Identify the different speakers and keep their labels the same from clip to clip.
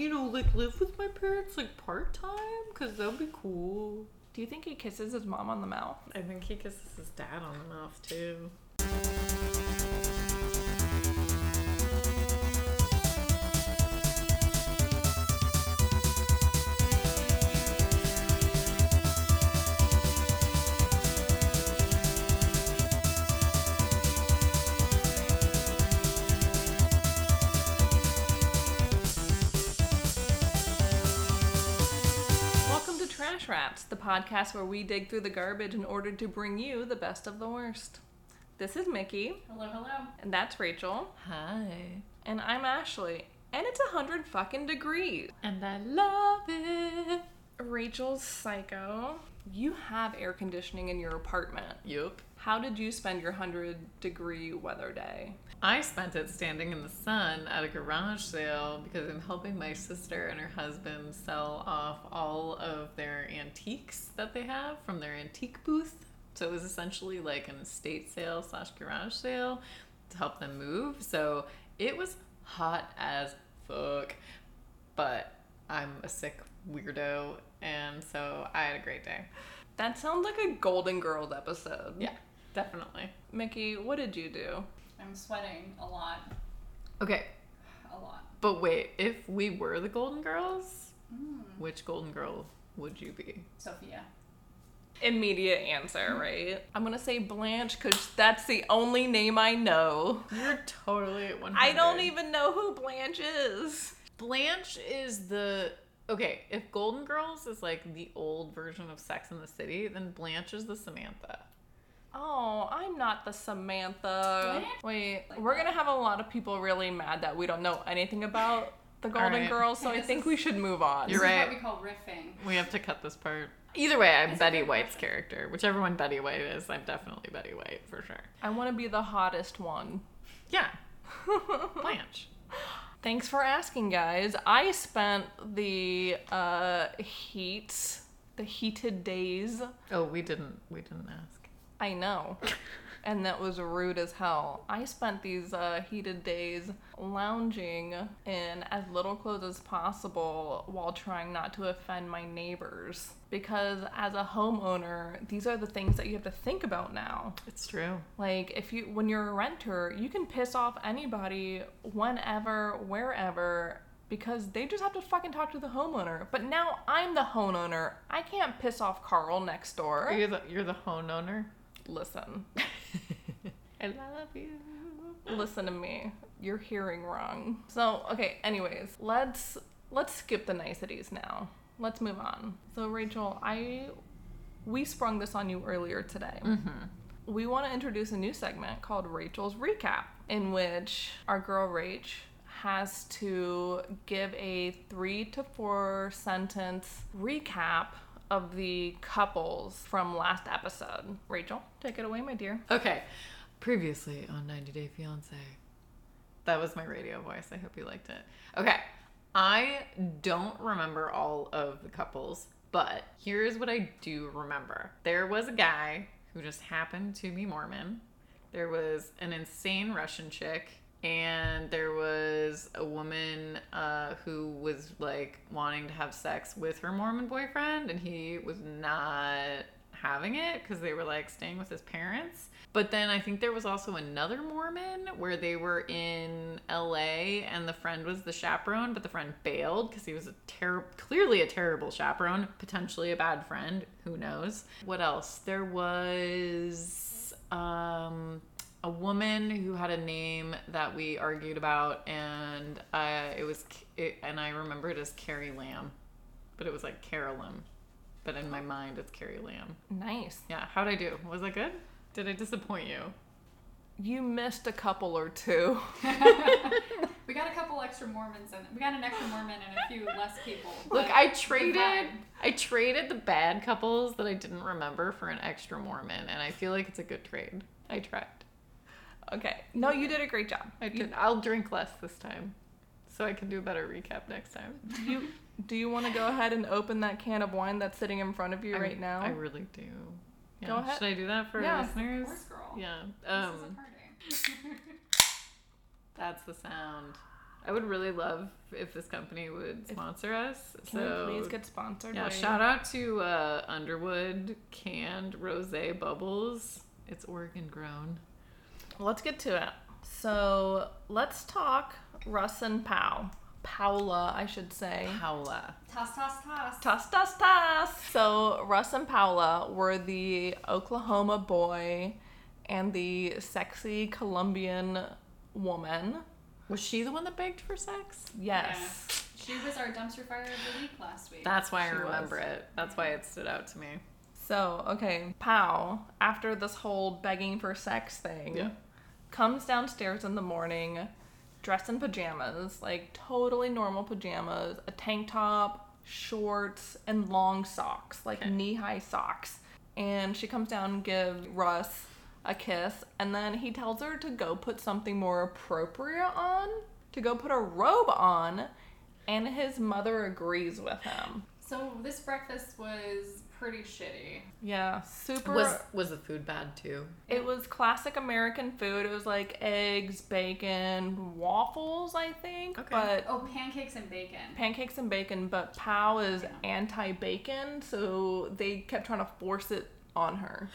Speaker 1: you know, like live with my parents like part time? Because that would be cool.
Speaker 2: Do you think he kisses his mom on the mouth?
Speaker 1: I think he kisses his dad on the mouth too.
Speaker 2: Podcast where we dig through the garbage in order to bring you the best of the worst. This is Mickey,
Speaker 3: Hello, hello.
Speaker 2: and that's Rachel,
Speaker 1: Hi.
Speaker 2: and I'm Ashley. And it's a hundred fucking degrees.
Speaker 1: And I love it.
Speaker 2: Rachel's psycho. You have air conditioning in your apartment.
Speaker 1: Yup.
Speaker 2: How did you spend your hundred degree weather day?
Speaker 1: I spent it standing in the sun at a garage sale because I'm helping my sister and her husband sell off all of their antiques that they have from their antique booth. So it was essentially like an estate sale slash garage sale to help them move. So it was hot as fuck. But I'm a sick weirdo and so I had a great day.
Speaker 2: That sounds like a Golden Girls episode.
Speaker 1: Yeah, definitely.
Speaker 2: Mickey, what did you do?
Speaker 3: I'm sweating a lot.
Speaker 1: Okay,
Speaker 3: A lot.
Speaker 1: but wait, if we were the Golden Girls, mm. which Golden Girl would you be?
Speaker 3: Sophia.
Speaker 2: Immediate answer, right? I'm gonna say Blanche because that's the only name I know.
Speaker 1: You're totally at 100.
Speaker 2: I don't even know who Blanche is.
Speaker 1: Blanche is the. Okay, if Golden Girls is like the old version of Sex in the City, then Blanche is the Samantha.
Speaker 2: Oh, I'm not the Samantha. Wait,
Speaker 3: Like
Speaker 2: we're gonna have a lot of people really mad that we don't know anything about the Golden
Speaker 1: right.
Speaker 2: Girls, so I think
Speaker 3: is-
Speaker 2: we should move on.
Speaker 1: You're
Speaker 3: this
Speaker 1: right.
Speaker 3: is what we call riffing.
Speaker 1: We have to cut this part. Either way, I'm
Speaker 3: It's
Speaker 1: Betty White's
Speaker 3: question.
Speaker 1: character. Whichever one Betty White is, I'm definitely Betty White for sure.
Speaker 2: I want to be the hottest one.
Speaker 1: Yeah, Blanche.
Speaker 2: Thanks for asking, guys. I spent the uh, heat, the heated days.
Speaker 1: Oh, we didn't. We didn't ask.
Speaker 2: I know. And that was rude as hell. I spent these uh, heated days lounging in as little clothes as possible while trying not to offend my neighbors. Because as a homeowner, these are the things that you have to think about now.
Speaker 1: It's true.
Speaker 2: Like if you when you're a renter, you can piss off anybody whenever, wherever because they just have to fucking talk to the homeowner. But now I'm the homeowner. I can't piss off Carl next door.
Speaker 1: You're the you're the home owner.
Speaker 2: Listen.
Speaker 1: I love you.
Speaker 2: Listen to me. You're hearing wrong. So, okay, anyways, let's let's skip the niceties now. Let's move on. So, Rachel, I we sprung this on you earlier today. Mm-hmm. We want to introduce a new segment called Rachel's Recap, in which our girl Rach has to give a three to four sentence recap of the couples from last episode. Rachel, take it away, my dear.
Speaker 1: Okay. Previously on 90 Day Fiance. That was my radio voice. I hope you liked it. Okay. I don't remember all of the couples, but here's what I do remember. There was a guy who just happened to be Mormon. There was an insane Russian chick. And there was a woman uh, who was like wanting to have sex with her Mormon boyfriend, and he was not having it because they were like staying with his parents. But then I think there was also another Mormon where they were in LA and the friend was the chaperone, but the friend bailed because he was a terrible, clearly a terrible chaperone, potentially a bad friend. Who knows? What else? There was um, a woman who had a name that we argued about, and uh, it was, it, and I remember it as Carrie Lamb, but it was like Carolyn. But in my mind, it's Carrie Lamb.
Speaker 2: Nice.
Speaker 1: Yeah, how'd I do? Was I good? Did I disappoint you?
Speaker 2: You missed a couple or two.
Speaker 3: We got a couple extra Mormons and we got an extra Mormon and a few less people.
Speaker 1: Look, I traded I traded the bad couples that I didn't remember for an extra Mormon, and I feel like it's a good trade. I tried.
Speaker 2: Okay. No, you did a great job.
Speaker 1: I did. I'll drink less this time, so I can do a better recap next time.
Speaker 2: You do you want to go ahead and open that can of wine that's sitting in front of you
Speaker 1: I-
Speaker 2: right now?
Speaker 1: I really do. Yeah.
Speaker 2: Go ahead.
Speaker 1: Should I do that for
Speaker 2: Yeah.
Speaker 1: listeners?
Speaker 3: Of girl.
Speaker 1: Yeah.
Speaker 3: This is a
Speaker 1: Um,
Speaker 3: party.
Speaker 1: that's the sound I would really love if this company would sponsor us.
Speaker 2: Can
Speaker 1: so
Speaker 2: we please get sponsored?
Speaker 1: yeah,
Speaker 2: by-
Speaker 1: shout out to uh, Underwood canned rosé bubbles. It's Oregon grown.
Speaker 2: Let's get to it. So let's talk Russ and Pow. Paula, I should say.
Speaker 1: Paula.
Speaker 3: Toss, toss, toss.
Speaker 2: Toss, toss, toss. So Russ and Paula were the Oklahoma boy and the sexy Colombian woman.
Speaker 1: Was she the one that begged for sex?
Speaker 2: Yes.
Speaker 3: She was our dumpster fire of the week last week.
Speaker 1: That's why I
Speaker 2: She
Speaker 1: remember
Speaker 2: was.
Speaker 1: it. That's why it stood out to me.
Speaker 2: So, okay, Pow, after this whole begging for sex thing,
Speaker 1: Yeah.
Speaker 2: Comes downstairs in the morning dressed in pajamas, like totally normal pajamas, a tank top, shorts, and long socks, like
Speaker 1: Okay.
Speaker 2: knee high socks. And she comes down and gives Russ a kiss, and then he tells her to go put something more appropriate on, to go put a robe on, and his mother agrees with him.
Speaker 3: so this breakfast was pretty shitty.
Speaker 2: Yeah, super.
Speaker 1: Was was the food bad too?
Speaker 2: It was classic American food. It was like eggs, bacon, waffles, I think.
Speaker 1: Okay.
Speaker 2: But
Speaker 3: Oh, pancakes and bacon.
Speaker 2: pancakes and bacon, but Pow is
Speaker 3: Yeah.
Speaker 2: anti bacon, so they kept trying to force it on her.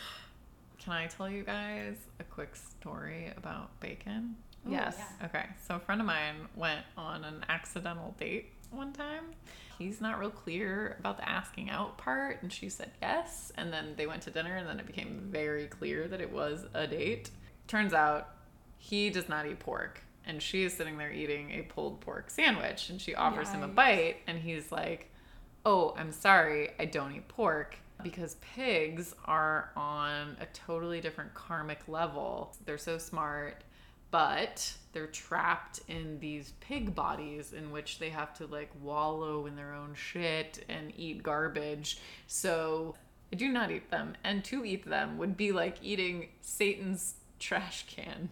Speaker 1: Can I tell you guys a quick story about bacon?
Speaker 3: Ooh,
Speaker 2: yes.
Speaker 3: yeah.
Speaker 1: Okay, so a friend of mine went on an accidental date one time. He's not real clear about the asking out part, and she said yes. And then they went to dinner, and then it became very clear that it was a date. Turns out he does not eat pork, and she is sitting there eating a pulled pork sandwich, and she offers him a bite, and he's like, Oh, I'm sorry, I don't eat pork. Because pigs are on a totally different karmic level. They're so smart but they're trapped in these pig bodies in which they have to like wallow in their own shit and eat garbage. So I do not eat them, and to eat them would be like eating Satan's trash can.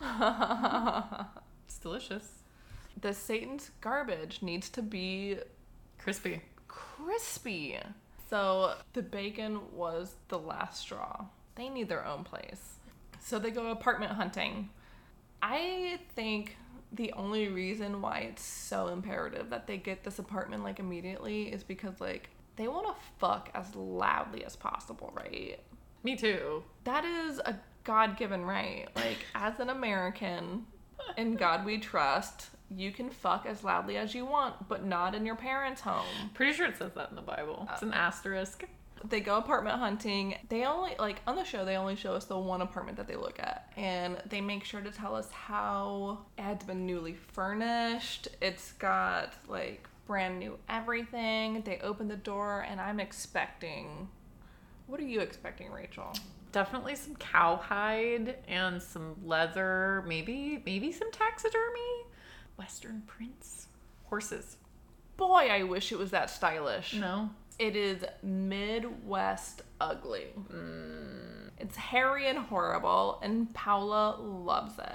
Speaker 1: It's delicious,
Speaker 2: the Satan's garbage needs to be
Speaker 1: crispy.
Speaker 2: crispy. So the bacon was the last straw. They need their own place. So they go apartment hunting. I think the only reason why it's so imperative that they get this apartment like immediately is because like they want to fuck as loudly as possible, right?
Speaker 1: Me too.
Speaker 2: That is a God-given right. Like as an American, in God we trust, you can fuck as loudly as you want, but not in your parents' home.
Speaker 1: Pretty sure it says that in the Bible. It's an uh, asterisk.
Speaker 2: They go apartment hunting. They only like on the show they only show us the one apartment that they look at and they make sure to tell us how it had been newly furnished. It's got like brand new everything. They open the door and I'm expecting What are you expecting, Rachel?
Speaker 1: Definitely some cowhide and some leather, maybe maybe some taxidermy, western prints, horses.
Speaker 2: Boy, I wish it was that stylish.
Speaker 1: No,
Speaker 2: It is Midwest ugly.
Speaker 1: Mm.
Speaker 2: It's hairy and horrible, and Paula loves it.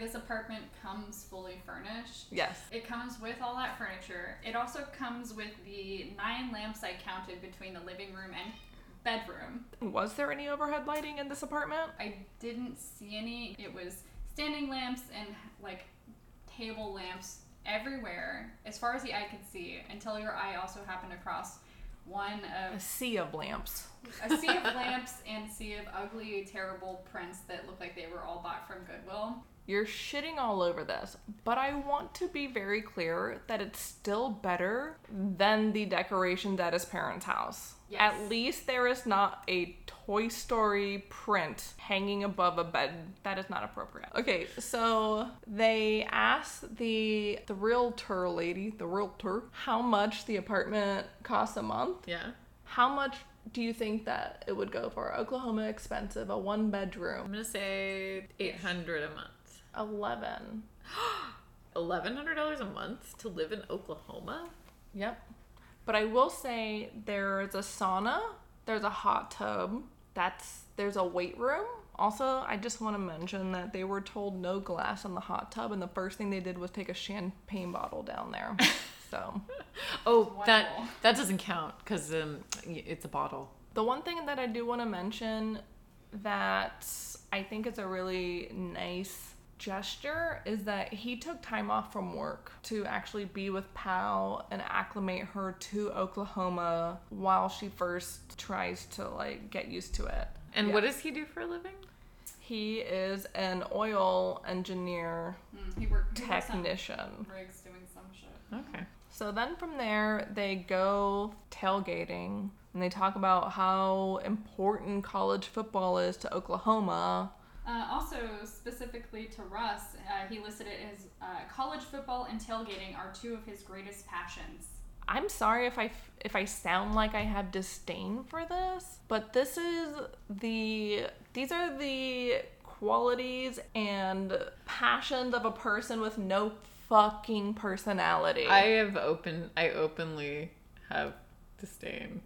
Speaker 3: This apartment comes fully furnished.
Speaker 2: Yes.
Speaker 3: It comes with all that furniture. It also comes with the nine lamps I counted between the living room and bedroom.
Speaker 2: Was there any overhead lighting in this apartment?
Speaker 3: I didn't see any. It was standing lamps and like table lamps everywhere, as far as the eye could see, until your eye also happened across one of A
Speaker 2: sea of lamps.
Speaker 3: a sea of lamps and sea of ugly, terrible prints that looked like they were all bought from Goodwill.
Speaker 2: You're shitting all over this, but I want to be very clear that it's still better than the decorations at his parents' house.
Speaker 3: Yes.
Speaker 2: At least there is not a Toy Story print hanging above a bed. That is not appropriate. Okay, so they asked the the realtor lady, the realtor, how much the apartment costs a month.
Speaker 1: yeah.
Speaker 2: How much do you think that it would go for? Oklahoma expensive, a one bedroom.
Speaker 1: I'm gonna say eight hundred a month.
Speaker 2: eleven.
Speaker 1: Eleven hundred dollars a month to live in Oklahoma.
Speaker 2: Yep. But I will say there's a sauna, there's a hot tub, that's there's a weight room. Also, I just want to mention that they were told no glass in the hot tub, and the first thing they did was take a champagne bottle down there. so,
Speaker 1: Oh, that that doesn't count because um, it's a bottle.
Speaker 2: the one thing that I do want to mention that I think is a really nice gesture is that he took time off from work to actually be with Pal and acclimate her to Oklahoma while she first tries to like get used to it.
Speaker 1: And
Speaker 2: Yeah.
Speaker 1: what does he do for a living?
Speaker 2: He is an oil engineer
Speaker 3: Mm, he worked he works
Speaker 2: technician.
Speaker 3: rigs doing some shit.
Speaker 1: Okay.
Speaker 2: So then from there, they go tailgating and they talk about how important college football is to Oklahoma.
Speaker 3: Uh, also, specifically to Russ, uh, he listed it as uh, college football and tailgating are two of his greatest passions.
Speaker 2: I'm sorry if I if I sound like I have disdain for this, but this is the these are the qualities and passions of a person with no fucking personality.
Speaker 1: I have open. I openly have disdain.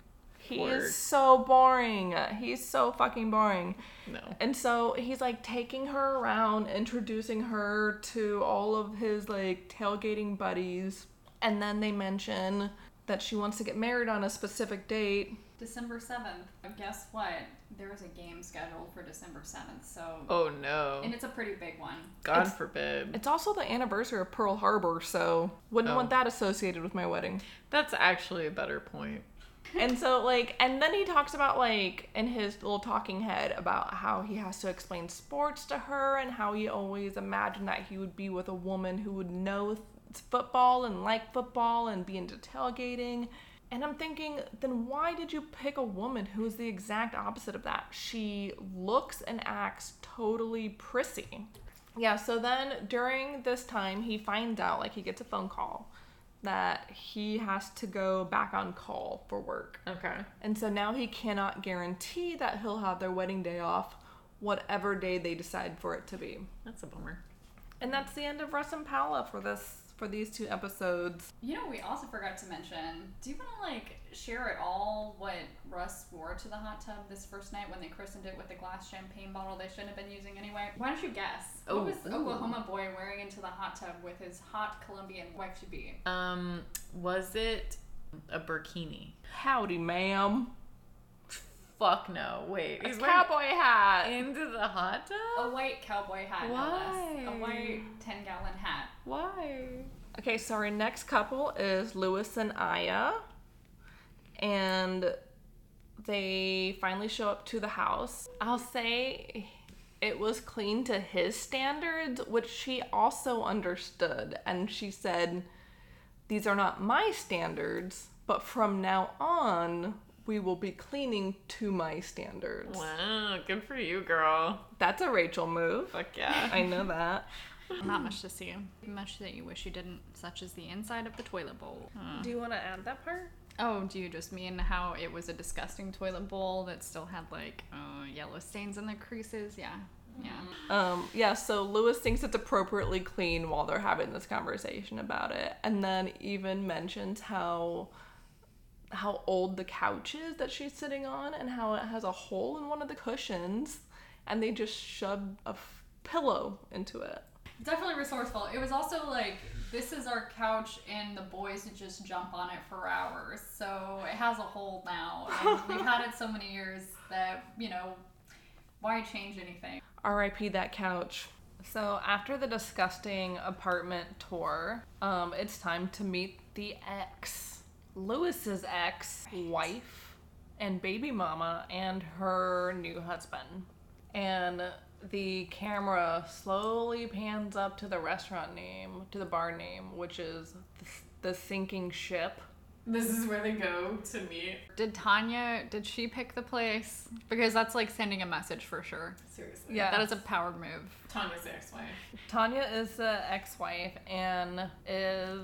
Speaker 2: He
Speaker 1: for-
Speaker 2: is so boring. He's so fucking boring.
Speaker 1: No.
Speaker 2: And so he's like taking her around, introducing her to all of his like tailgating buddies. And then they mention that she wants to get married on a specific date.
Speaker 3: December 7th. Guess what? There is a game scheduled for December 7th, so.
Speaker 1: Oh no.
Speaker 3: And it's a pretty big one.
Speaker 1: God
Speaker 2: It's-
Speaker 1: forbid.
Speaker 2: It's also the anniversary of Pearl Harbor, so wouldn't
Speaker 1: Oh.
Speaker 2: want that associated with my wedding.
Speaker 1: That's actually a better point.
Speaker 2: And so like and then he talks about like in his little talking head about how he has to explain sports to her and how he always imagined that he would be with a woman who would know th- football and like football and be into tailgating. And i'm thinking then why did you pick a woman who is the exact opposite of that? She looks and acts totally prissy. Yeah so then during this time he finds out like he gets a phone call that he has to go back on call for work.
Speaker 1: Okay.
Speaker 2: And so now he cannot guarantee that he'll have their wedding day off, whatever day they decide for it to be.
Speaker 1: That's a bummer.
Speaker 2: And that's the end of Russ and Paula for this for these two episodes.
Speaker 3: You know, we also forgot to mention. Do you want to like share at all what Russ wore to the hot tub this first night when they christened it with the glass champagne bottle they shouldn't have been using anyway? Why don't you guess?
Speaker 1: Oh,
Speaker 3: what was the
Speaker 1: ooh.
Speaker 3: Oklahoma boy wearing into the hot tub with his hot Colombian wife to be?
Speaker 1: Um, was it a burkini?
Speaker 2: Howdy, ma'am.
Speaker 1: Fuck no. Wait.
Speaker 2: A
Speaker 1: He's wearing
Speaker 2: cowboy hat.
Speaker 1: into the hot tub?
Speaker 3: A white cowboy hat, no less.
Speaker 1: Why?
Speaker 3: A white ten gallon hat.
Speaker 1: Why?
Speaker 2: Okay, so our next couple is Lewis and Aya. And they finally show up to the house. I'll say it was clean to his standards, which she also understood. And she said, These are not my standards, but from now on, we will be cleaning to my standards.
Speaker 1: Wow, good for you, girl.
Speaker 2: That's a Rachel move.
Speaker 1: Fuck yeah.
Speaker 2: I know that.
Speaker 3: Not much to see. Much that you wish you didn't, such as the inside of the toilet bowl.
Speaker 2: Do you want to add that part?
Speaker 3: Oh, do you just mean how it was a disgusting toilet bowl that still had like uh, yellow stains in the creases? Yeah. Yeah.
Speaker 2: Um, yeah, so Lewis thinks it's appropriately clean while they're having this conversation about it, and then even mentions how how old the couch is that she's sitting on, and how it has a hole in one of the cushions, and they just shoved a f- pillow into it.
Speaker 3: Definitely resourceful. It was also like this is our couch and the boys just jump on it for hours. So it has a hole now. And we've had it so many years that, you know, why change anything?
Speaker 2: R.I.P. that couch. So after the disgusting apartment tour, um, it's time to meet the ex, Lewis's ex wife and baby mama and her new husband. And the camera slowly pans up to the restaurant name, to the bar name, which is the sinking ship.
Speaker 1: This is where they go to meet.
Speaker 3: Did Tanya, did she pick the place? Because that's like sending a message for sure.
Speaker 1: Seriously.
Speaker 2: Yeah.
Speaker 3: That is a power move.
Speaker 1: Tanya's ex-wife.
Speaker 2: Tanya is the ex-wife and is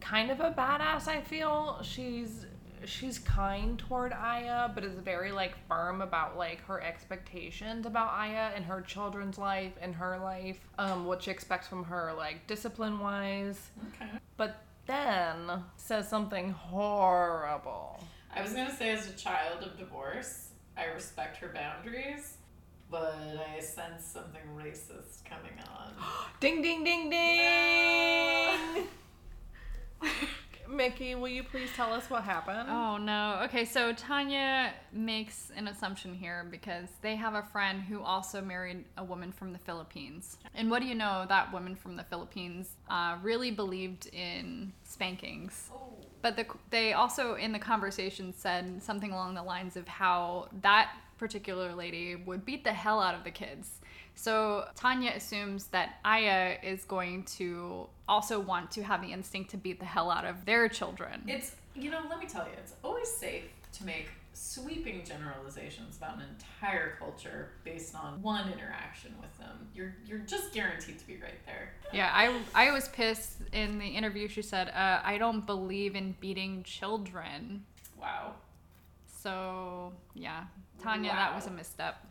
Speaker 2: kind of a badass. I feel she's she's kind toward Aya, but is very like firm about like her expectations about Aya and her children's life and her life, um, what she expects from her like discipline wise.
Speaker 1: Okay.
Speaker 2: But then says something horrible.
Speaker 1: I was gonna say, as a child of divorce, I respect her boundaries, but I sense something racist coming on.
Speaker 2: Ding ding ding ding. Mickey, will you please tell us what happened?
Speaker 3: Oh no. Okay, so Tanya makes an assumption here because they have a friend who also married a woman from the Philippines. And what do you know? That woman from the Philippines uh, really believed in spankings. But the, they also, in the conversation, said something along the lines of how that particular lady would beat the hell out of the kids. So Tanya assumes that Aya is going to also want to have the instinct to beat the hell out of their children.
Speaker 1: It's you know, let me tell you, it's always safe to make sweeping generalizations about an entire culture based on one interaction with them. You're you're just guaranteed to be right there.
Speaker 3: Yeah, I, I was pissed in the interview. She said, uh, I don't believe in beating children.
Speaker 1: Wow.
Speaker 3: So, yeah, Tanya, that was a misstep.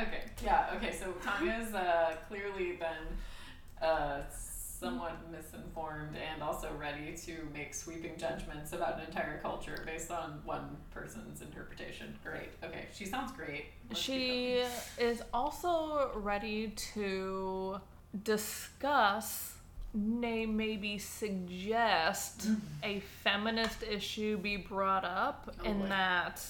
Speaker 1: Okay. Yeah. Okay. So Tanya's uh, clearly been uh, somewhat misinformed and also ready to make sweeping judgments about an entire culture based on one person's interpretation. Great. Okay. She sounds great. Let's
Speaker 2: She is also ready to discuss, nay, maybe suggest a feminist issue be brought up,
Speaker 1: Oh,
Speaker 2: and
Speaker 1: boy.
Speaker 2: that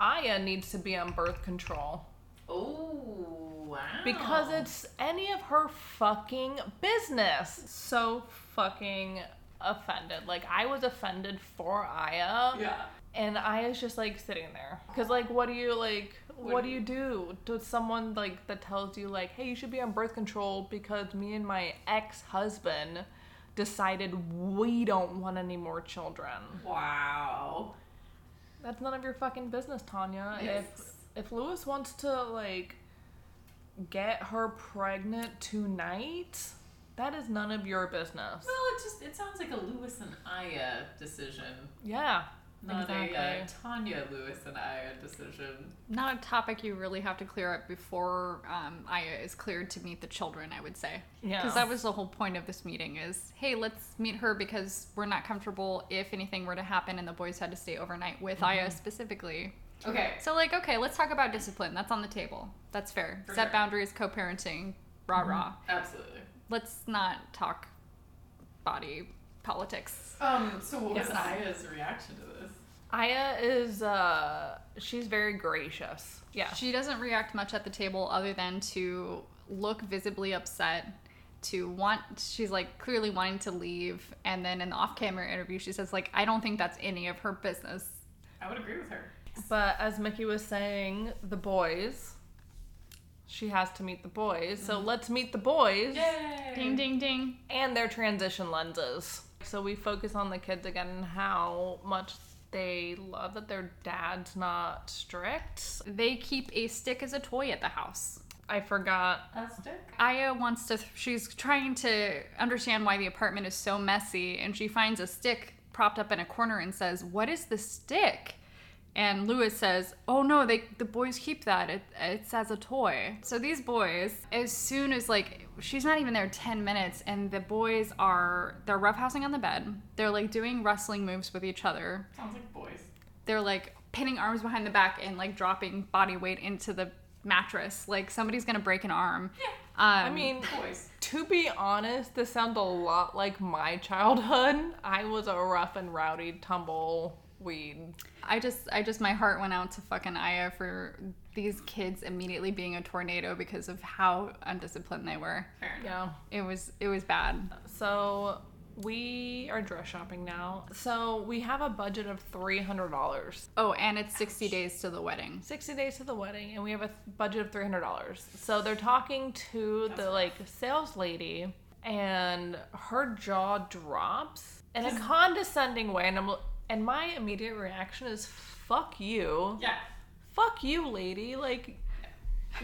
Speaker 2: Aya needs to be on birth control.
Speaker 1: Oh wow.
Speaker 2: Because it's any of her fucking business. So fucking offended. Like, I was offended for Aya.
Speaker 1: yeah.
Speaker 2: And Aya's just like sitting there. Because, like, what do you, like, what,
Speaker 1: What
Speaker 2: do you do to someone, like, that tells you, like, hey, you should be on birth control because me and my ex husband decided we don't want any more children?
Speaker 1: Wow.
Speaker 2: That's none of your fucking business, Tanya.
Speaker 1: Yes.
Speaker 2: If if Lewis wants to like get her pregnant tonight, that is none of your business.
Speaker 1: Well, it just it sounds like a Lewis and Aya decision,
Speaker 2: Yeah.
Speaker 1: not a uh, Tanya Lewis and Aya decision.
Speaker 3: Not a topic you really have to clear up before um, Aya is cleared to meet the children, I would say.
Speaker 2: Yeah.
Speaker 3: Because that was the whole point of this meeting is, hey, let's meet her because we're not comfortable if anything were to happen and the boys had to stay overnight with Aya specifically.
Speaker 1: Okay.
Speaker 3: So, like, okay, let's talk about discipline. That's on the table. That's fair.
Speaker 1: For
Speaker 3: Set
Speaker 1: sure.
Speaker 3: boundaries, co parenting, rah rah.
Speaker 1: Absolutely.
Speaker 3: Let's not talk body politics.
Speaker 1: Um. So what was. Aya's reaction to this?
Speaker 2: Aya is uh she's very gracious. Yeah.
Speaker 3: She doesn't react much at the table other than to look visibly upset, to want, she's like clearly wanting to leave. And then in the off camera interview, she says, like, I don't think that's any of her business.
Speaker 1: I would agree with her.
Speaker 2: But as Mickey was saying, the boys she has to meet the boys. So mm-hmm. let's meet the boys
Speaker 1: Yay!
Speaker 3: Ding, ding, ding.
Speaker 2: and their transition lenses. So we focus on the kids again and how much they love that their dad's not strict.
Speaker 3: They keep a stick as a toy at the house.
Speaker 2: I forgot.
Speaker 1: A stick.
Speaker 3: Aya wants to, she's trying to understand why the apartment is so messy, and she finds a stick propped up in a corner and says, What is the stick? And Lewis says, "Oh no, they the boys keep that. It it's as a toy." So these boys, as soon as like she's not even there 10 minutes and the boys are they're roughhousing on the bed. They're like doing wrestling moves with each other.
Speaker 1: Sounds like boys.
Speaker 3: They're like pinning arms behind the back and like dropping body weight into the mattress. Like somebody's going to break an arm. Um,
Speaker 2: I mean,
Speaker 1: Boys.
Speaker 2: to be honest, this sounds a lot like my childhood. I was a rough and rowdy tumbleweed.
Speaker 3: I just I just my heart went out to fucking Aya for these kids immediately being a tornado because of how undisciplined they were.
Speaker 1: Fair enough.
Speaker 2: Yeah.
Speaker 3: It was it was bad.
Speaker 2: So we are dress shopping now. So we have a budget of three hundred dollars.
Speaker 3: Oh, and it's 60 days to the wedding.
Speaker 2: 60 days to the wedding and we have a th- budget of $300 so they're talking to the like sales lady and her jaw drops in a condescending way and I'm l- and my immediate reaction is fuck you
Speaker 1: Yeah.
Speaker 2: fuck you lady like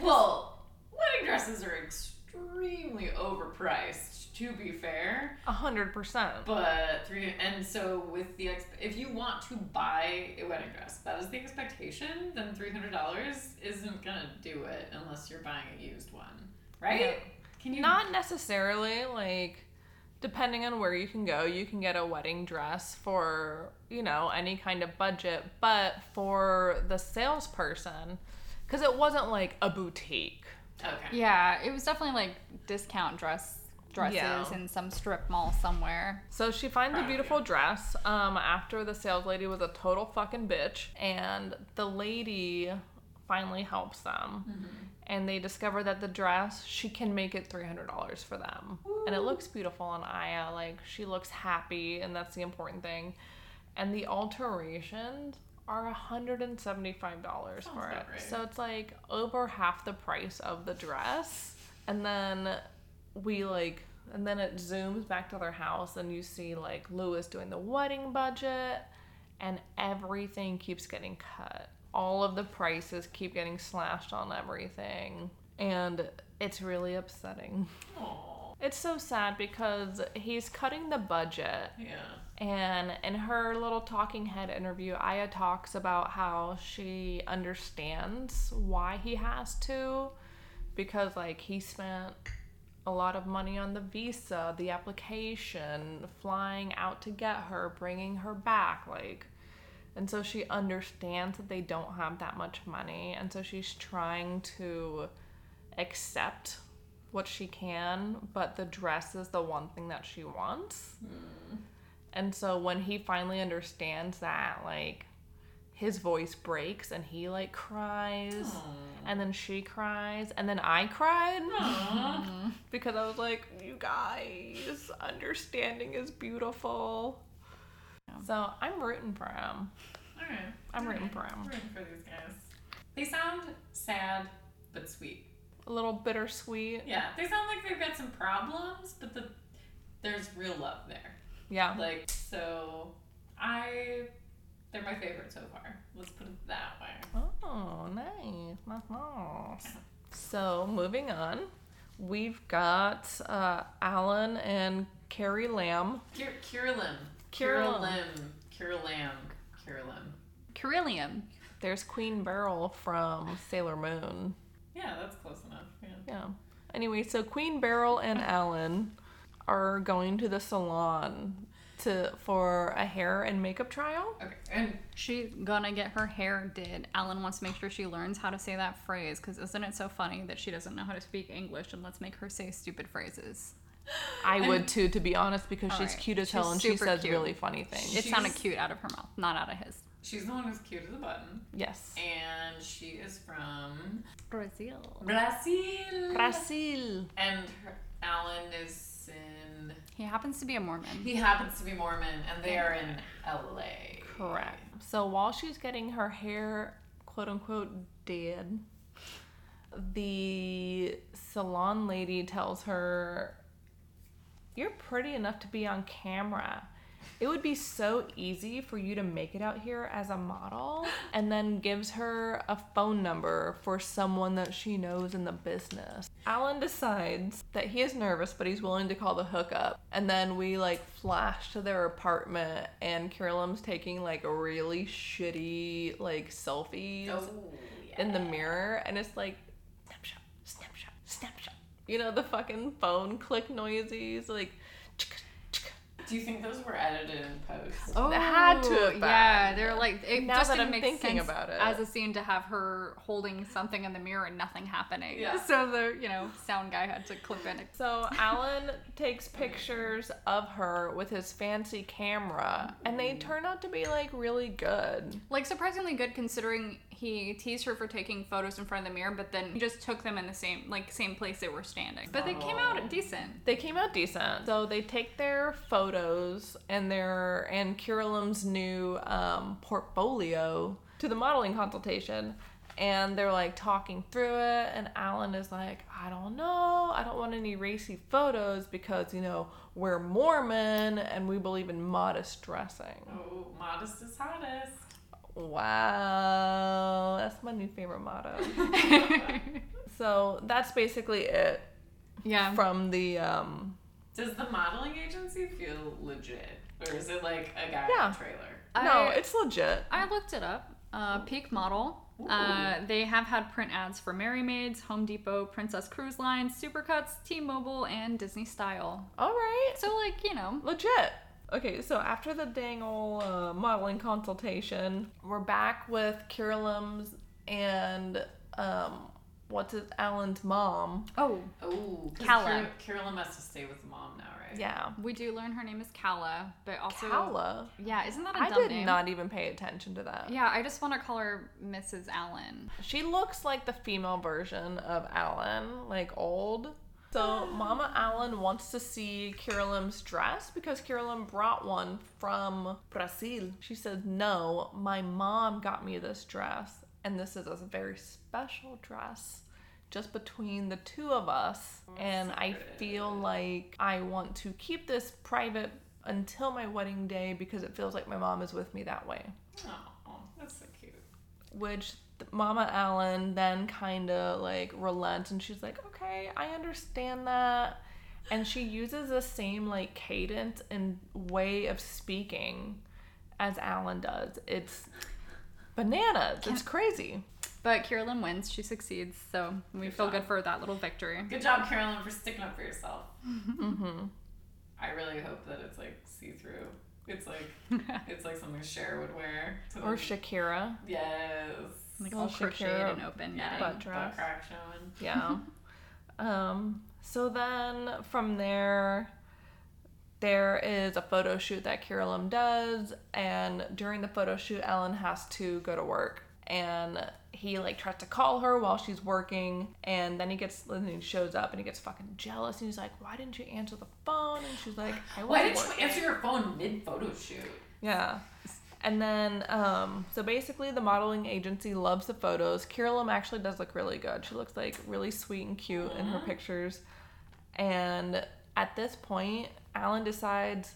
Speaker 1: Well, wedding dresses are extremely overpriced. To be fair,
Speaker 2: a hundred percent
Speaker 1: but three and so with the exp- if you want to buy a wedding dress, that is the expectation. Then three hundred dollars isn't gonna do it unless you're buying a used one, right?
Speaker 2: Yeah.
Speaker 1: Can you
Speaker 2: not necessarily like depending on where you can go you can get a wedding dress for you know any kind of budget but for the salesperson because it wasn't like a boutique
Speaker 1: Okay.
Speaker 3: Yeah, it was definitely like discount dress dresses
Speaker 2: Yeah.
Speaker 3: in some strip mall somewhere.
Speaker 2: So she finds a beautiful
Speaker 1: you.
Speaker 2: dress um, after the sales lady was a total fucking bitch. And the lady finally helps them. And they discover that the dress, she can make it $300 for them. And it looks beautiful on Aya. Like, she looks happy, and that's the important thing. And the alterations are $175 for it.
Speaker 1: right.
Speaker 2: So it's like over half the price of the dress. And then we like and then it zooms back to their house and you see like Lewis doing the wedding budget and everything keeps getting cut. All of the prices keep getting slashed on everything and it's really upsetting.
Speaker 1: Aw.
Speaker 2: It's so sad because he's cutting the budget
Speaker 1: Yeah.
Speaker 2: and in her little talking head interview, Aya talks about how she understands why he has to because like he spent a lot of money on the visa, the application, flying out to get her, bringing her back like and so she understands that they don't have that much money and so she's trying to accept what she can, but the dress is the one thing that she wants. Hmm. And so when he finally understands that, like, his voice breaks and he like cries, and then she cries, and then I cried because I was like, you guys, understanding is beautiful. So I'm rooting for him.
Speaker 1: Alright.
Speaker 2: I'm rooting
Speaker 1: alright.
Speaker 2: for him.
Speaker 1: Rooting for these guys. They sound sad but sweet.
Speaker 2: A little bittersweet.
Speaker 1: Yeah, they sound like they've got some problems, but the there's real love there.
Speaker 2: Yeah.
Speaker 1: Like so, I they're my favorite so far. Let's put it that way.
Speaker 2: Oh, nice. Nice, nice. So, moving on, we've got uh, Alan and Carrie Lamb.
Speaker 1: Kier- Kirilim.
Speaker 2: Kirilim.
Speaker 1: Kirilim. Kirilam. Kirilim.
Speaker 3: Carillium.
Speaker 2: There's Queen Beryl from Sailor Moon.
Speaker 1: Yeah, that's close enough. Yeah.
Speaker 2: Yeah. Anyway, so Queen Beryl and Alan are going to the salon to for a hair and makeup trial.
Speaker 1: Okay, and
Speaker 3: She's gonna get her hair did. Alan wants to make sure she learns how to say that phrase because isn't it so funny that she doesn't know how to speak English and let's make her say stupid phrases.
Speaker 2: I would too, to be honest, because she's
Speaker 3: Alright.
Speaker 2: cute as
Speaker 3: She's
Speaker 2: hell and she
Speaker 3: super
Speaker 2: says
Speaker 3: cute.
Speaker 2: really funny things.
Speaker 3: It sounded cute out of her mouth, not out of his.
Speaker 1: she's the one who's cute as a button.
Speaker 2: Yes.
Speaker 1: And she is from
Speaker 3: Brazil.
Speaker 1: Brazil.
Speaker 2: Brazil.
Speaker 1: And her, Alan is in.
Speaker 3: He happens to be a Mormon.
Speaker 1: He happens to be Mormon, and they are in LA.
Speaker 2: Correct. So while she's getting her hair, quote unquote, did, the salon lady tells her, You're pretty enough to be on camera. It would be so easy for you to make it out here as a model, and then gives her a phone number for someone that she knows in the business. Alan decides that he is nervous, but he's willing to call the hookup. And then we like flash to their apartment, and Kirilim's taking like a really shitty like selfies
Speaker 1: Oh,
Speaker 2: in the mirror, and it's like. You know the fucking phone click noises, like. chicka, chicka.
Speaker 1: Do you think those were edited in post?
Speaker 3: Oh,
Speaker 2: It had to have
Speaker 3: yeah. They're like it
Speaker 2: Now
Speaker 3: just
Speaker 2: that
Speaker 3: didn't
Speaker 2: I'm
Speaker 3: make
Speaker 2: thinking
Speaker 3: sense
Speaker 2: about it.
Speaker 3: as a scene to have her holding something in the mirror and nothing happening.
Speaker 1: Yeah.
Speaker 3: So the you know sound guy had to clip in.
Speaker 2: So Alan takes pictures of her with his fancy camera, and they mm. turn out to be like really good.
Speaker 3: Like surprisingly good considering he teased her for taking photos in front of the mirror, but then he just took them in the same like same place they were standing. But they came out decent.
Speaker 2: They came out decent. So they take their photos and their and Kirilim's new um, portfolio to the modeling consultation. And they're like talking through it, and Alan is like, I don't know, I don't want any racy photos because, you know, we're Mormon and we believe in modest dressing.
Speaker 1: Oh, modest is hottest.
Speaker 2: Wow, that's my new favorite motto. so that's basically it
Speaker 3: Yeah.
Speaker 2: from the um,
Speaker 1: Does the modeling agency feel legit, or is it like a guy
Speaker 2: Yeah.
Speaker 1: in a trailer?
Speaker 2: no, it's legit.
Speaker 3: I looked it up. Uh, Peak Model. Uh, they have had print ads for Merry Maids, Home Depot, Princess Cruise Line, Supercuts, T-Mobile, and Disney Style.
Speaker 2: All right.
Speaker 3: So like you know,
Speaker 2: Legit. Okay, so after the dang old uh, modeling consultation, we're back with Kirilim's and um, what's it, Alan's mom.
Speaker 3: Oh,
Speaker 1: Oh,
Speaker 3: Calla.
Speaker 1: Carolyn must to stay with the mom now, right?
Speaker 2: Yeah.
Speaker 3: we do learn her name is Calla, but also
Speaker 2: Calla.
Speaker 3: Yeah, isn't that a
Speaker 2: I
Speaker 3: dumb
Speaker 2: did
Speaker 3: name?
Speaker 2: not even pay attention to that.
Speaker 3: Yeah, I just want to call her Mrs. Allen.
Speaker 2: She looks like the female version of Alan, like old. So Mama Allen wants to see Kiralim's dress because Kiralim brought one from Brazil. She said, No, my mom got me this dress, and this is a very special dress just between the two of us. Oh, and I feel like I want to keep this private until my wedding day because it feels like my mom is with me that way
Speaker 1: Oh, that's so cute.
Speaker 2: which Mama Allen then kind of like relents and she's like, okay, I understand that. And she uses the same like cadence and way of speaking as Alan does. It's bananas. It's crazy.
Speaker 3: But Carolyn wins. She succeeds. So we
Speaker 1: Good
Speaker 3: feel
Speaker 1: job.
Speaker 3: good for that little victory.
Speaker 1: Good job, Carolyn, for sticking up for yourself. mm-hmm. I really hope that it's like see through. It's like it's like something Cher would wear. to
Speaker 2: Or
Speaker 1: the-
Speaker 2: Shakira.
Speaker 1: Yes.
Speaker 3: Like
Speaker 2: Well,
Speaker 3: all crocheted and open.
Speaker 1: yeah,
Speaker 3: knitting.
Speaker 2: butt
Speaker 1: butt crack showing.
Speaker 2: Yeah. um, so then from there, there is a photo shoot that Kirilim does, and during the photo shoot, Ellen has to go to work, and he like tries to call her while she's working, and then he gets, then he shows up and he gets fucking jealous, and he's like, "Why didn't you answer the phone?" And she's like, "I was
Speaker 1: Why did
Speaker 2: working."
Speaker 1: you answer your phone mid photo shoot?
Speaker 2: Yeah. And then, um, so basically, the modeling agency loves the photos. Kirilim actually does look really good. She looks like really sweet and cute in her pictures. And at this point, Alan decides,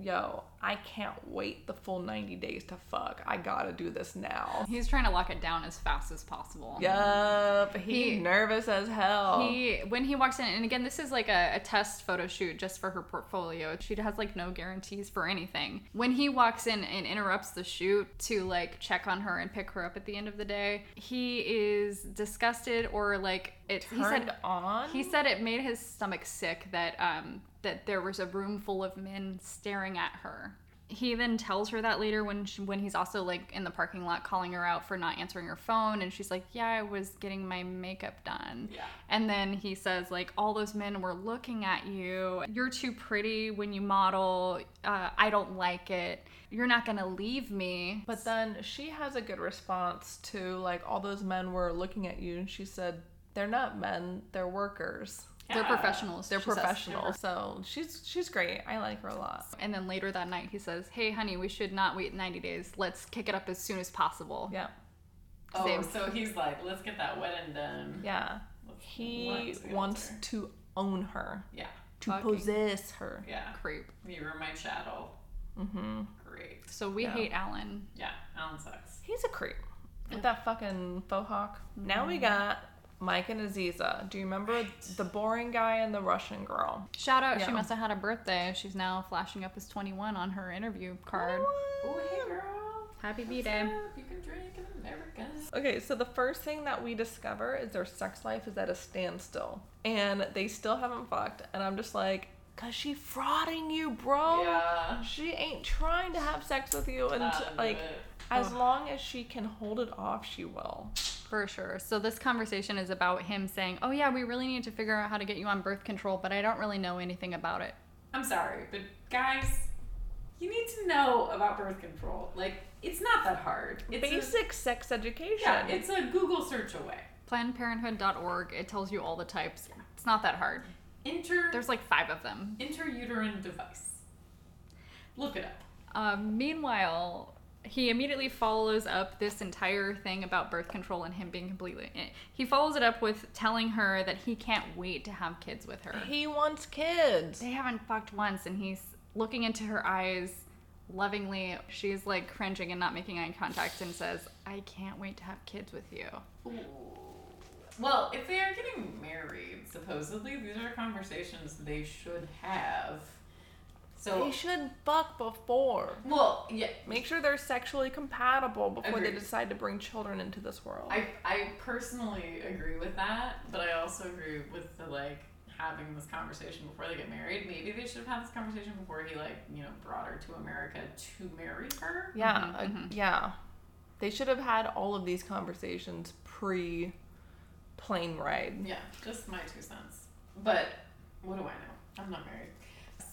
Speaker 2: yo, I can't wait the full 90 days to fuck. I gotta do this now.
Speaker 3: He's trying to lock it down as fast as possible.
Speaker 2: Yup. He's
Speaker 3: He-
Speaker 2: nervous as hell.
Speaker 3: He when he walks in, and again, this is like a, a test photo shoot just for her portfolio. She has like no guarantees for anything. When he walks in and interrupts the shoot to like check on her and pick her up at the end of the day, he is disgusted or like it. He
Speaker 2: Turned
Speaker 3: said
Speaker 2: on?
Speaker 3: he said it made his stomach sick that um that there was a room full of men staring at her. He then tells her that later when she, when he's also like in the parking lot calling her out for not answering her phone and she's like, "Yeah, I was getting my makeup done."
Speaker 1: Yeah.
Speaker 3: And then he says like all those men were looking at you. You're too pretty when you model. Uh, I don't like it. You're not going to leave me.
Speaker 2: But then she has a good response to like all those men were looking at you, and she said, "They're not men, they're workers.
Speaker 3: They're
Speaker 1: Yeah.
Speaker 3: professionals.
Speaker 2: They're
Speaker 3: she says.
Speaker 2: professionals." So she's she's great. I like her a lot.
Speaker 3: And then later that night, he says, "Hey, honey, we should not wait 90 days. Let's kick it up as soon as possible."
Speaker 2: Yeah,
Speaker 1: Oh,
Speaker 3: Same.
Speaker 1: so he's like, let's get that wedding done.
Speaker 2: yeah.
Speaker 1: Let's-
Speaker 2: He wants
Speaker 1: there.
Speaker 2: to own her,
Speaker 1: Yeah.
Speaker 2: to
Speaker 3: Fucking-
Speaker 2: possess her.
Speaker 1: Yeah.
Speaker 3: Creep.
Speaker 1: You were my chattel.
Speaker 2: Mm-hmm.
Speaker 1: Great.
Speaker 3: So we
Speaker 2: Yeah.
Speaker 3: hate Alan.
Speaker 1: Yeah. Alan sucks.
Speaker 2: He's a creep with that fucking faux hawk. Now we got Mike and Aziza. Do you remember the boring guy and the Russian girl?
Speaker 3: Shout out,
Speaker 2: Yeah.
Speaker 3: she must have had a birthday. She's now flashing up as 21 on her interview card.
Speaker 1: Oh, hey, girl.
Speaker 3: Happy B Day.
Speaker 1: You can drink in America.
Speaker 2: Okay, so the first thing that we discover is their sex life is at a standstill. And they still haven't fucked. And I'm just like, cause she frauding you, bro.
Speaker 1: Yeah.
Speaker 2: She ain't trying to have sex with you and
Speaker 1: Not
Speaker 2: like
Speaker 1: it.
Speaker 2: as long as she can hold it off, she will.
Speaker 3: For sure. So this conversation is about him saying, "Oh yeah, we really need to figure out how to get you on birth control, but I don't really know anything about it."
Speaker 1: I'm sorry, but guys, you need to know about birth control. Like, it's not that hard. It's a-
Speaker 2: Basic sex education.
Speaker 1: yeah, it's a Google search away.
Speaker 3: PlannedParenthood.org. It tells you all the types. It's not that hard.
Speaker 1: Inter
Speaker 3: There's like five of them.
Speaker 1: interuterine device. Look it up.
Speaker 3: Um, meanwhile, he immediately follows up this entire thing about birth control and him being completely. eh, He follows it up with telling her that he can't wait to have kids with her.
Speaker 2: he wants kids.
Speaker 3: They haven't fucked once, and he's looking into her eyes lovingly. She's like cringing and not making eye contact and says, I can't wait to have kids with you.
Speaker 1: Well, if they are getting married, supposedly these are conversations they should have. So,
Speaker 2: They should fuck before.
Speaker 1: well, yeah,
Speaker 2: Make sure they're sexually compatible before they decide to bring children into this world.
Speaker 1: I I personally agree with that, but I also agree with the like having this conversation before they get married. Maybe they should have had this conversation before he like you know brought her to America to marry her.
Speaker 2: yeah,
Speaker 3: Mhm,
Speaker 2: uh, yeah. They should have had all of these conversations pre plane ride.
Speaker 1: Yeah, just my two cents. But what do I know? I'm not married.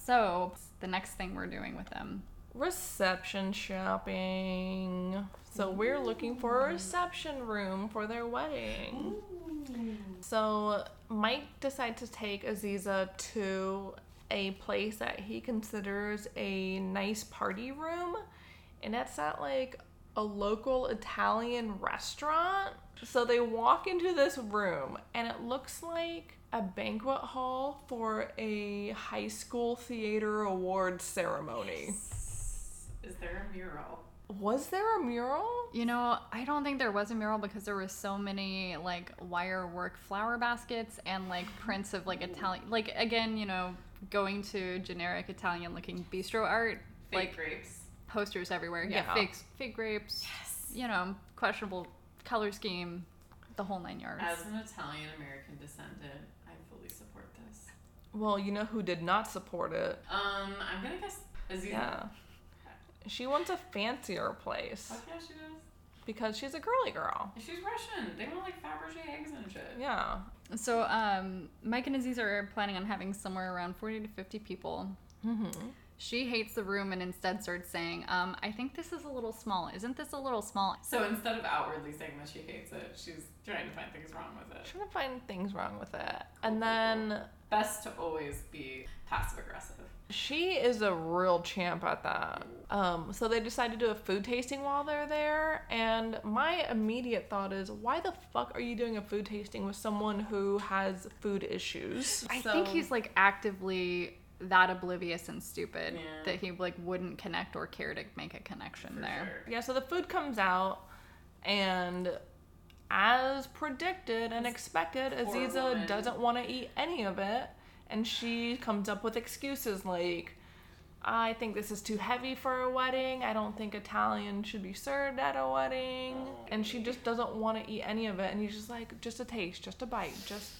Speaker 3: So the next thing we're doing with them.
Speaker 2: Reception shopping. So we're looking for a reception room for their wedding. So Mike decides to take Aziza to a place that he considers a nice party room, and that's at like a local Italian restaurant. So they walk into this room, and it looks like a banquet hall for a high school theater awards ceremony.
Speaker 1: Is there a mural?
Speaker 2: Was there a mural?
Speaker 3: You know, I don't think there was a mural because there were so many like wire work flower baskets and like prints of like Italian like again, you know, going to generic Italian looking bistro art,
Speaker 1: Fake
Speaker 3: like
Speaker 1: grapes.
Speaker 3: Posters everywhere. Yeah,
Speaker 2: Yeah.
Speaker 3: fake fake grapes.
Speaker 1: Yes.
Speaker 3: You know, questionable color scheme, the whole nine yards.
Speaker 1: As an Italian American descendant, I fully support this.
Speaker 2: Well, you know who did not support it?
Speaker 1: Um, I'm gonna guess Aziza.
Speaker 2: Yeah. She wants a fancier place
Speaker 1: Fuck yeah, she does.
Speaker 2: because she's a girly girl.
Speaker 1: She's Russian. They want like Fabergé eggs and shit.
Speaker 2: Yeah.
Speaker 3: So, um, Mike and Aziz are planning on having somewhere around 40 to 50 people.
Speaker 2: Mm-hmm.
Speaker 3: She hates the room and instead starts saying, um, I think this is a little small. Isn't this a little small?
Speaker 1: So instead of outwardly saying that she hates it, she's trying to find things wrong with it.
Speaker 2: Trying to find things wrong with it. And then
Speaker 1: Best to always be passive aggressive.
Speaker 2: she is a real champ at that. Um, so they decide to do a food tasting while they're there. And my immediate thought is, why the fuck are you doing a food tasting with someone who has food issues?
Speaker 3: I
Speaker 1: So-
Speaker 3: think he's like actively that oblivious and stupid
Speaker 1: Yeah.
Speaker 3: that he like wouldn't connect or care to make a connection
Speaker 1: For
Speaker 3: there.
Speaker 1: sure.
Speaker 2: Yeah, so the food comes out, and as predicted and expected,
Speaker 1: Poor
Speaker 2: Aziza
Speaker 1: woman.
Speaker 2: doesn't want to eat any of it, and she comes up with excuses like, I think this is too heavy for a wedding. I don't think Italian should be served at a wedding. And she oh. just doesn't want to eat any of it. And he's just like, just a taste, just a bite, just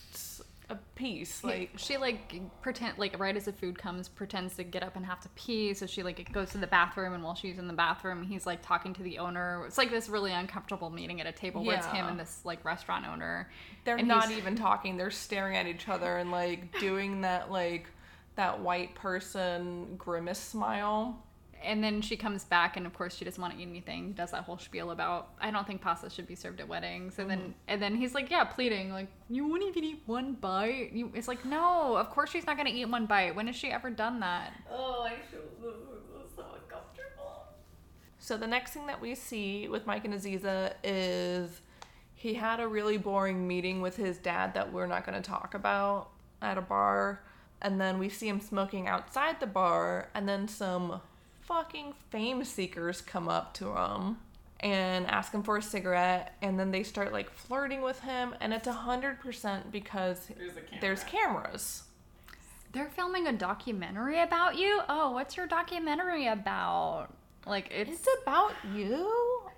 Speaker 2: a piece. Like,
Speaker 3: she like pretend like right as the food comes pretends to get up and have to pee so she like goes to the bathroom and while she's in the bathroom he's like talking to the owner. It's like this really uncomfortable meeting at a table where it's him and this like restaurant owner.
Speaker 2: They're
Speaker 3: and
Speaker 2: not
Speaker 3: he's-
Speaker 2: even talking they're staring at each other and like doing that like that white person grimace smile
Speaker 3: and then she comes back and of course she doesn't want to eat anything does that whole spiel about i don't think pasta should be served at weddings. And then mm-hmm. and then he's like yeah pleading like you won't even eat one bite. You it's like no of course she's not going to eat one bite. When has she ever done that?
Speaker 1: Oh, I feel so uncomfortable.
Speaker 2: so the next thing that we see with mike and aziza is he had a really boring meeting with his dad that we're not going to talk about at a bar. And then we see him smoking outside the bar and then some fucking fame seekers come up to him and ask him for a cigarette and then they start like flirting with him and it's 100% because
Speaker 1: There's camera.
Speaker 2: there's cameras
Speaker 3: they're filming a documentary about you oh what's your documentary about like it's
Speaker 2: It's about you?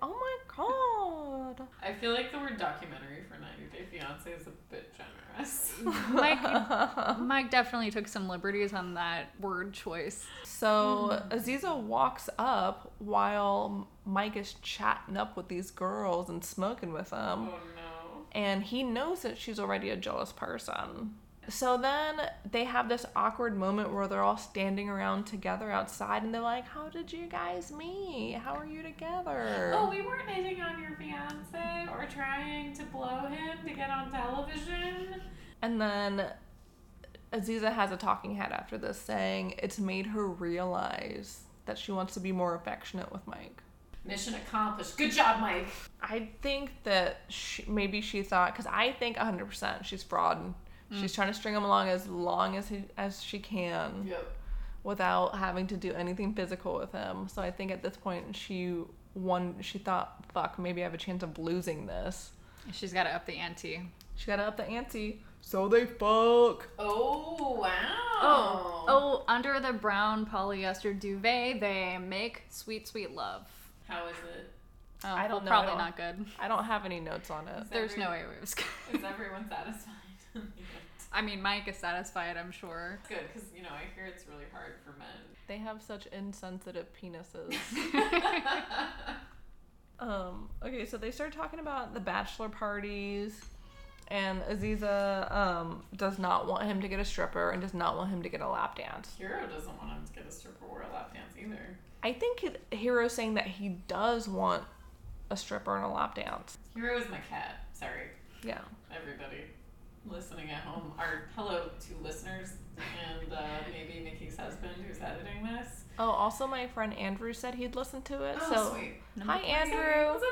Speaker 2: Oh my god.
Speaker 1: I feel like the word documentary for 90 Day Fiance is a bit generous.
Speaker 3: Mike, Mike definitely took some liberties on that word choice.
Speaker 2: So Aziza walks up while Mike is chatting up with these girls and smoking with them.
Speaker 1: oh no.
Speaker 2: And he knows that she's already a jealous person. So then they have this awkward moment where they're all standing around together outside and they're like, How did you guys meet? How are you together?
Speaker 1: Oh, we weren't hitting on your fiance or trying to blow him to get on television.
Speaker 2: And then Aziza has a talking head after this saying it's made her realize that she wants to be more affectionate with Mike.
Speaker 1: Mission accomplished. Good job, Mike.
Speaker 2: I think that she, maybe she thought, because I think 100% she's fraud. She's trying to string him along as long as he, as she can
Speaker 1: Yep.
Speaker 2: without having to do anything physical with him. So I think at this point she one she thought, fuck, maybe I have a chance of losing this.
Speaker 3: She's got to up the ante.
Speaker 2: She got to up the ante. So they fuck.
Speaker 1: Oh, wow.
Speaker 3: Oh, oh, under the brown polyester duvet, they make sweet, sweet love.
Speaker 1: How is it?
Speaker 3: Oh,
Speaker 2: I don't
Speaker 3: well,
Speaker 2: know, I
Speaker 3: probably
Speaker 2: don't-
Speaker 3: not good.
Speaker 2: I don't have any notes on it.
Speaker 3: There's no way it was good.
Speaker 1: Is everyone satisfied?
Speaker 3: I mean, Mike is satisfied, I'm sure.
Speaker 1: Good, because, you know, I hear it's really hard for men.
Speaker 2: They have such insensitive penises. um, okay, so they start talking about the bachelor parties. And Aziza um, does not want him to get a stripper and does not want him to get a lap dance.
Speaker 1: Hero doesn't want him to get a stripper or a lap dance either.
Speaker 2: I think it, Hero's saying that he does want a stripper and a lap dance.
Speaker 1: Hero is my cat. Sorry,
Speaker 2: Yeah.
Speaker 1: everybody listening at home. Our hello to listeners and uh, maybe Nikki's husband who's editing this.
Speaker 2: Oh, also my friend Andrew said he'd listen to it.
Speaker 1: Oh,
Speaker 2: so
Speaker 1: sweet.
Speaker 2: hi Andrew.
Speaker 1: What's up,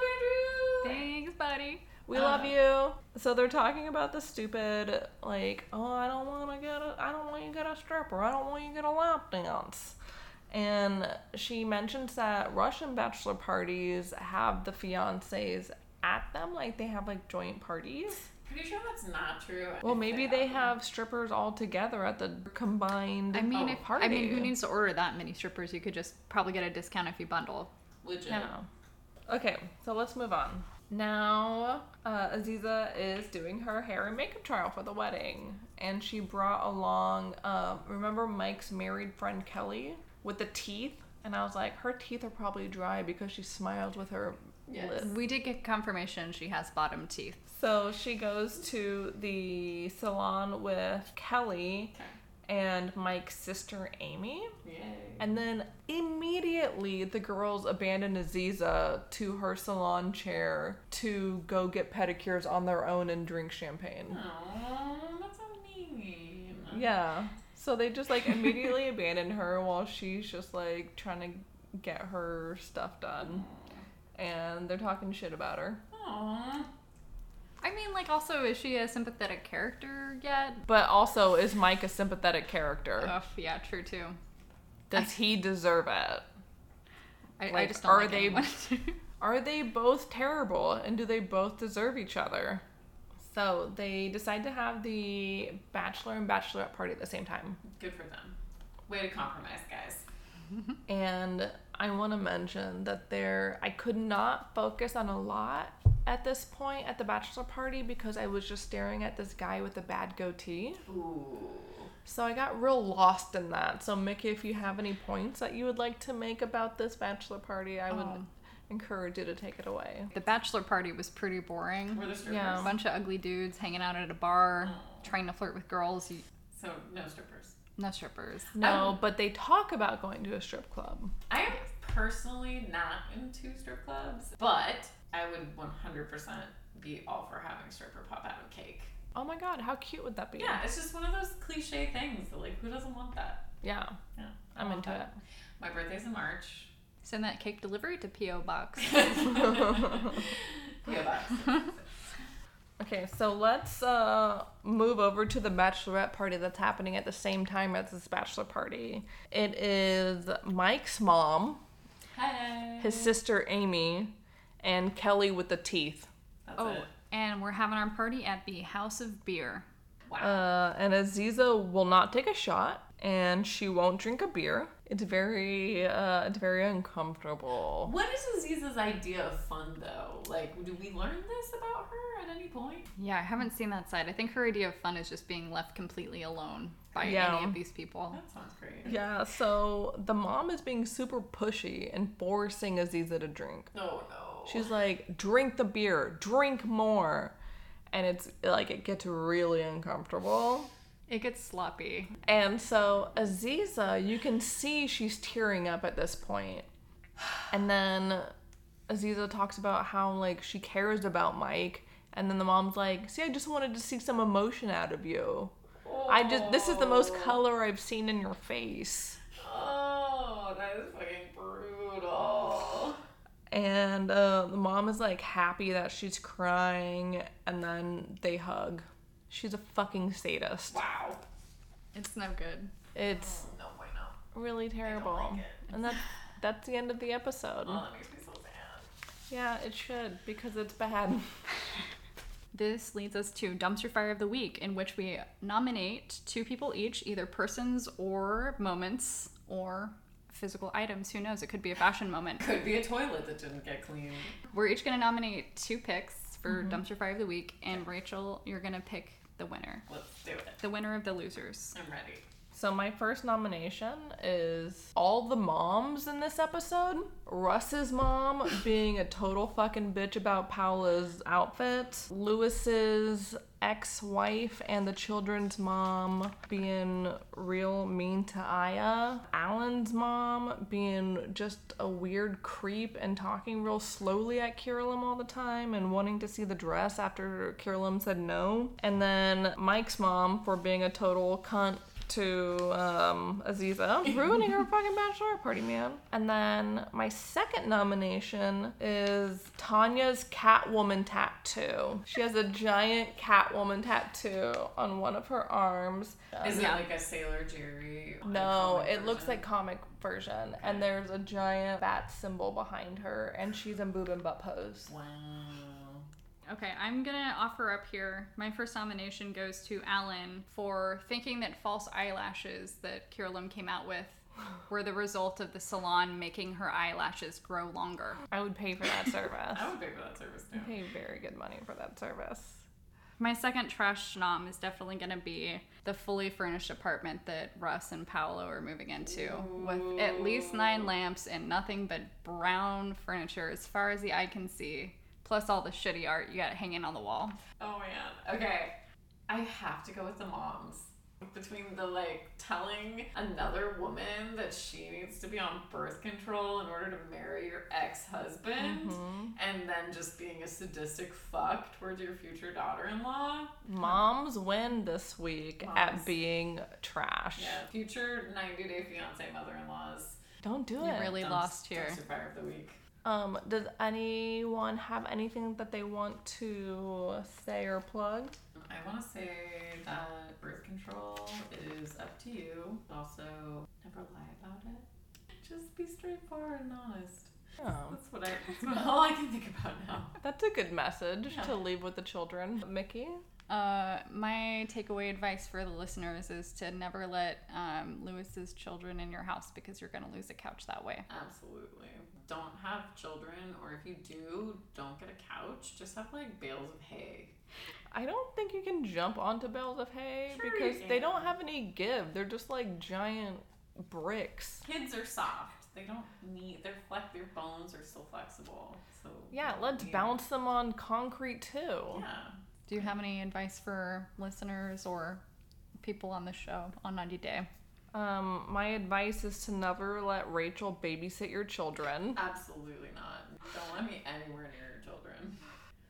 Speaker 1: Andrew?
Speaker 3: Thanks, buddy.
Speaker 2: We
Speaker 1: Uh,
Speaker 2: love you. So they're talking about the stupid, like, oh, I don't want to get a, I don't want you to get a stripper. I don't want you to get a lap dance. And she mentions that Russian bachelor parties have the fiancés at them, like they have like joint parties.
Speaker 1: Pretty sure that's not true.
Speaker 2: Well, maybe they
Speaker 1: them.
Speaker 2: have strippers all together at the combined.
Speaker 3: I mean,
Speaker 1: Oh,
Speaker 3: if,
Speaker 2: party.
Speaker 3: I mean, who needs to order that many strippers? You could just probably get a discount if you bundle.
Speaker 1: legit.
Speaker 2: Yeah. Okay, so let's move on. Now, uh, Aziza is doing her hair and makeup trial for the wedding, and she brought along. Um, remember Mike's married friend Kelly with the teeth, and I was like, her teeth are probably dry because she smiled with her
Speaker 1: Yes.
Speaker 2: lips.
Speaker 3: We did get confirmation she has bottom teeth.
Speaker 2: So she goes to the salon with Kelly
Speaker 1: Okay.
Speaker 2: and Mike's sister Amy.
Speaker 1: Yay.
Speaker 2: And then immediately the girls abandon Aziza to her salon chair to go get pedicures on their own and drink champagne.
Speaker 1: Oh, that's so mean.
Speaker 2: Yeah. So they just like immediately abandon her while she's just like trying to get her stuff done. And they're talking shit about her.
Speaker 1: Aw.
Speaker 3: I mean, like, also, is she a sympathetic character yet?
Speaker 2: But also, is Mike a sympathetic character?
Speaker 3: Oh, yeah, true too.
Speaker 2: Does he deserve it?
Speaker 3: I, I just don't
Speaker 2: are
Speaker 3: like
Speaker 2: they- Are they both terrible and do they both deserve each other? So they decide to have the bachelor and bachelorette party at the same time.
Speaker 1: Good for them. Way to compromise, guys.
Speaker 2: And I want to mention that there I could not focus on a lot at this point at the bachelor party because I was just staring at this guy with a bad goatee.
Speaker 1: Ooh.
Speaker 2: So I got real lost in that. So Mickey, if you have any points that you would like to make about this bachelor party, I would
Speaker 3: Oh.
Speaker 2: encourage you to take it away.
Speaker 3: the bachelor party was pretty boring.
Speaker 1: Were the strippers?
Speaker 2: Yeah.
Speaker 3: A bunch of ugly dudes hanging out at a bar, oh. trying to flirt with girls. You-
Speaker 1: So no strippers.
Speaker 3: No strippers.
Speaker 2: No, oh. but they talk about going to a strip club.
Speaker 1: I am personally not into strip clubs, but I would 100% be all for having a stripper pop out of cake.
Speaker 2: Oh my god, how cute would that be?
Speaker 1: Yeah, it's just one of those cliche things. That, like, who doesn't want that?
Speaker 2: Yeah,
Speaker 1: Yeah, I
Speaker 2: I'm into
Speaker 1: that. My birthday's in March.
Speaker 3: Send that cake delivery to P.O. Box.
Speaker 1: P.O. box.
Speaker 2: Okay, so let's uh, move over to the bachelorette party that's happening at the same time as this bachelor party. It is Mike's mom,
Speaker 1: Hey.
Speaker 2: his sister Amy, and Kelly with the teeth.
Speaker 1: That's
Speaker 3: oh,
Speaker 1: it.
Speaker 3: and we're having our party at the House of Beer.
Speaker 1: Wow.
Speaker 2: Uh, and Aziza will not take a shot, and she won't drink a beer. It's very, uh, it's very uncomfortable.
Speaker 1: what is Aziza's idea of fun, though? Like, do we learn this about her at any point?
Speaker 3: Yeah, I haven't seen that side. I think her idea of fun is just being left completely alone by
Speaker 2: Yeah.
Speaker 3: any of these people.
Speaker 1: That sounds great.
Speaker 2: Yeah, so the mom is being super pushy and forcing Aziza to drink.
Speaker 1: No, no.
Speaker 2: She's like, drink the beer, drink more. And it's like, it gets really uncomfortable.
Speaker 3: It gets sloppy.
Speaker 2: And so Aziza, you can see she's tearing up at this point. And then Aziza talks about how like she cares about Mike. And then the mom's like, see, I just wanted to see some emotion out of you. I just, this is the most color I've seen in your face.
Speaker 1: Oh, that is fucking brutal.
Speaker 2: And uh, the mom is like happy that she's crying. And then they hug. She's a fucking sadist.
Speaker 1: Wow.
Speaker 3: It's no good.
Speaker 2: It's
Speaker 1: No way, no.
Speaker 2: really terrible.
Speaker 1: like it.
Speaker 2: and that's that's the end of the episode.
Speaker 1: Oh, that makes me so sad.
Speaker 2: Yeah, it should because it's bad.
Speaker 3: This leads us to Dumpster Fire of the Week, in which we nominate two people each, either persons or moments or physical items. Who knows? It could be a fashion moment.
Speaker 1: Could be a toilet that didn't get cleaned.
Speaker 3: We're each going to nominate two picks for mm-hmm. Dumpster Fire of the Week, and Rachel, you're going to pick the winner.
Speaker 1: Let's do it.
Speaker 3: The winner of the losers.
Speaker 1: I'm ready.
Speaker 2: So my first nomination is all the moms in this episode. Russ's mom being a total fucking bitch about Paula's outfit. Louis's ex-wife and the children's mom being real mean to Aya. Alan's mom being just a weird creep and talking real slowly at Kirlyam all the time and wanting to see the dress after Kirlyam said no. And then Mike's mom for being a total cunt to um, Aziza, ruining her fucking bachelor party, man. And then my second nomination is Tanya's Catwoman tattoo. She has a giant Catwoman tattoo on one of her arms.
Speaker 1: Is
Speaker 3: Yeah.
Speaker 1: it like a Sailor Jerry?
Speaker 2: No, it looks like comic version, and there's a giant bat symbol behind her, and she's in boob and butt pose.
Speaker 1: Wow.
Speaker 3: Okay, I'm gonna offer up here. My first nomination goes to Alan for thinking that false eyelashes that Kirlyam came out with were the result of the salon making her eyelashes grow longer.
Speaker 2: I would pay for that service.
Speaker 1: I would pay for that service too.
Speaker 2: pay very good money for that service.
Speaker 3: My second trash nom is definitely gonna be the fully furnished apartment that Russ and Paola are moving into, with at least nine lamps and nothing but brown furniture as far as the eye can see, plus all the shitty art you got hanging on the wall.
Speaker 1: Oh man. Okay. I have to go with the moms. Between the like telling another woman that she needs to be on birth control in order to marry your ex husband,
Speaker 2: Mm-hmm.
Speaker 1: and then just being a sadistic fuck towards your future daughter in law.
Speaker 2: Moms win this week at being trash.
Speaker 1: Yeah, future 90 Day Fiance mother in laws.
Speaker 2: Don't do it.
Speaker 3: You
Speaker 2: it.
Speaker 3: really lost here.
Speaker 1: Fire of the week.
Speaker 2: Um, does anyone have anything that they want to say or plug?
Speaker 1: I want to say that birth control is up to you. Also, never lie about it. Just be straightforward and honest.
Speaker 2: Oh,
Speaker 1: That's what I. That's what, all I can think about now.
Speaker 2: that's a good message
Speaker 1: Yeah.
Speaker 2: to leave with the children. Mickey?
Speaker 3: Uh, my takeaway advice for the listeners is to never let um, Louis's children in your house because you're gonna lose a couch that way.
Speaker 1: Absolutely. Don't have children, or if you do, don't get a couch. Just have like bales of hay.
Speaker 2: I don't think you can jump onto bales of hay
Speaker 1: Sure
Speaker 2: because they don't have any give. They're just like giant bricks.
Speaker 1: Kids are soft. They don't need their flex. Their bones are still flexible. So
Speaker 2: Yeah, let's
Speaker 1: need-
Speaker 2: bounce them on concrete too.
Speaker 1: Yeah.
Speaker 3: Do you have any advice for listeners or people on the show on 90 Day?
Speaker 2: Um, my advice is to never let Rachel babysit your children.
Speaker 1: Absolutely not. Don't let me anywhere near your children.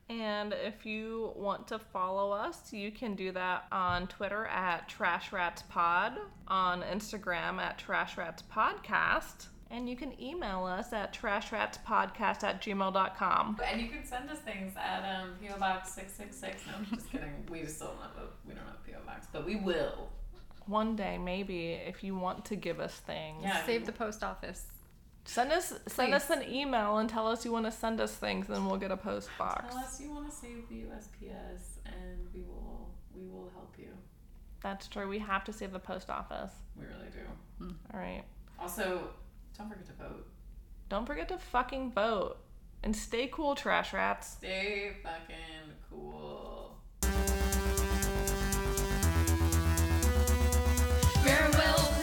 Speaker 2: And if you want to follow us, you can do that on Twitter at Trash Rats Pod, on Instagram at Trash Rats Podcast, and you can email us at trashratspodcast at gmail.com.
Speaker 1: And you can send us things at um, PO Box six six six. No, I'm just kidding. We just don't have a we don't have a PO Box, but we will.
Speaker 2: One day, maybe, if you want to give us things.
Speaker 1: Yeah.
Speaker 3: Save the post office.
Speaker 2: Send us send us an email and tell us you want to send us things, and we'll get a post box.
Speaker 1: Tell us you want to save the USPS, and we will we will help you.
Speaker 2: That's true. We have to save the post office.
Speaker 1: We really do. Hmm.
Speaker 2: All right.
Speaker 1: Also, don't forget to vote.
Speaker 2: Don't forget to fucking vote and stay cool, trash rats.
Speaker 1: Stay fucking cool. farewell.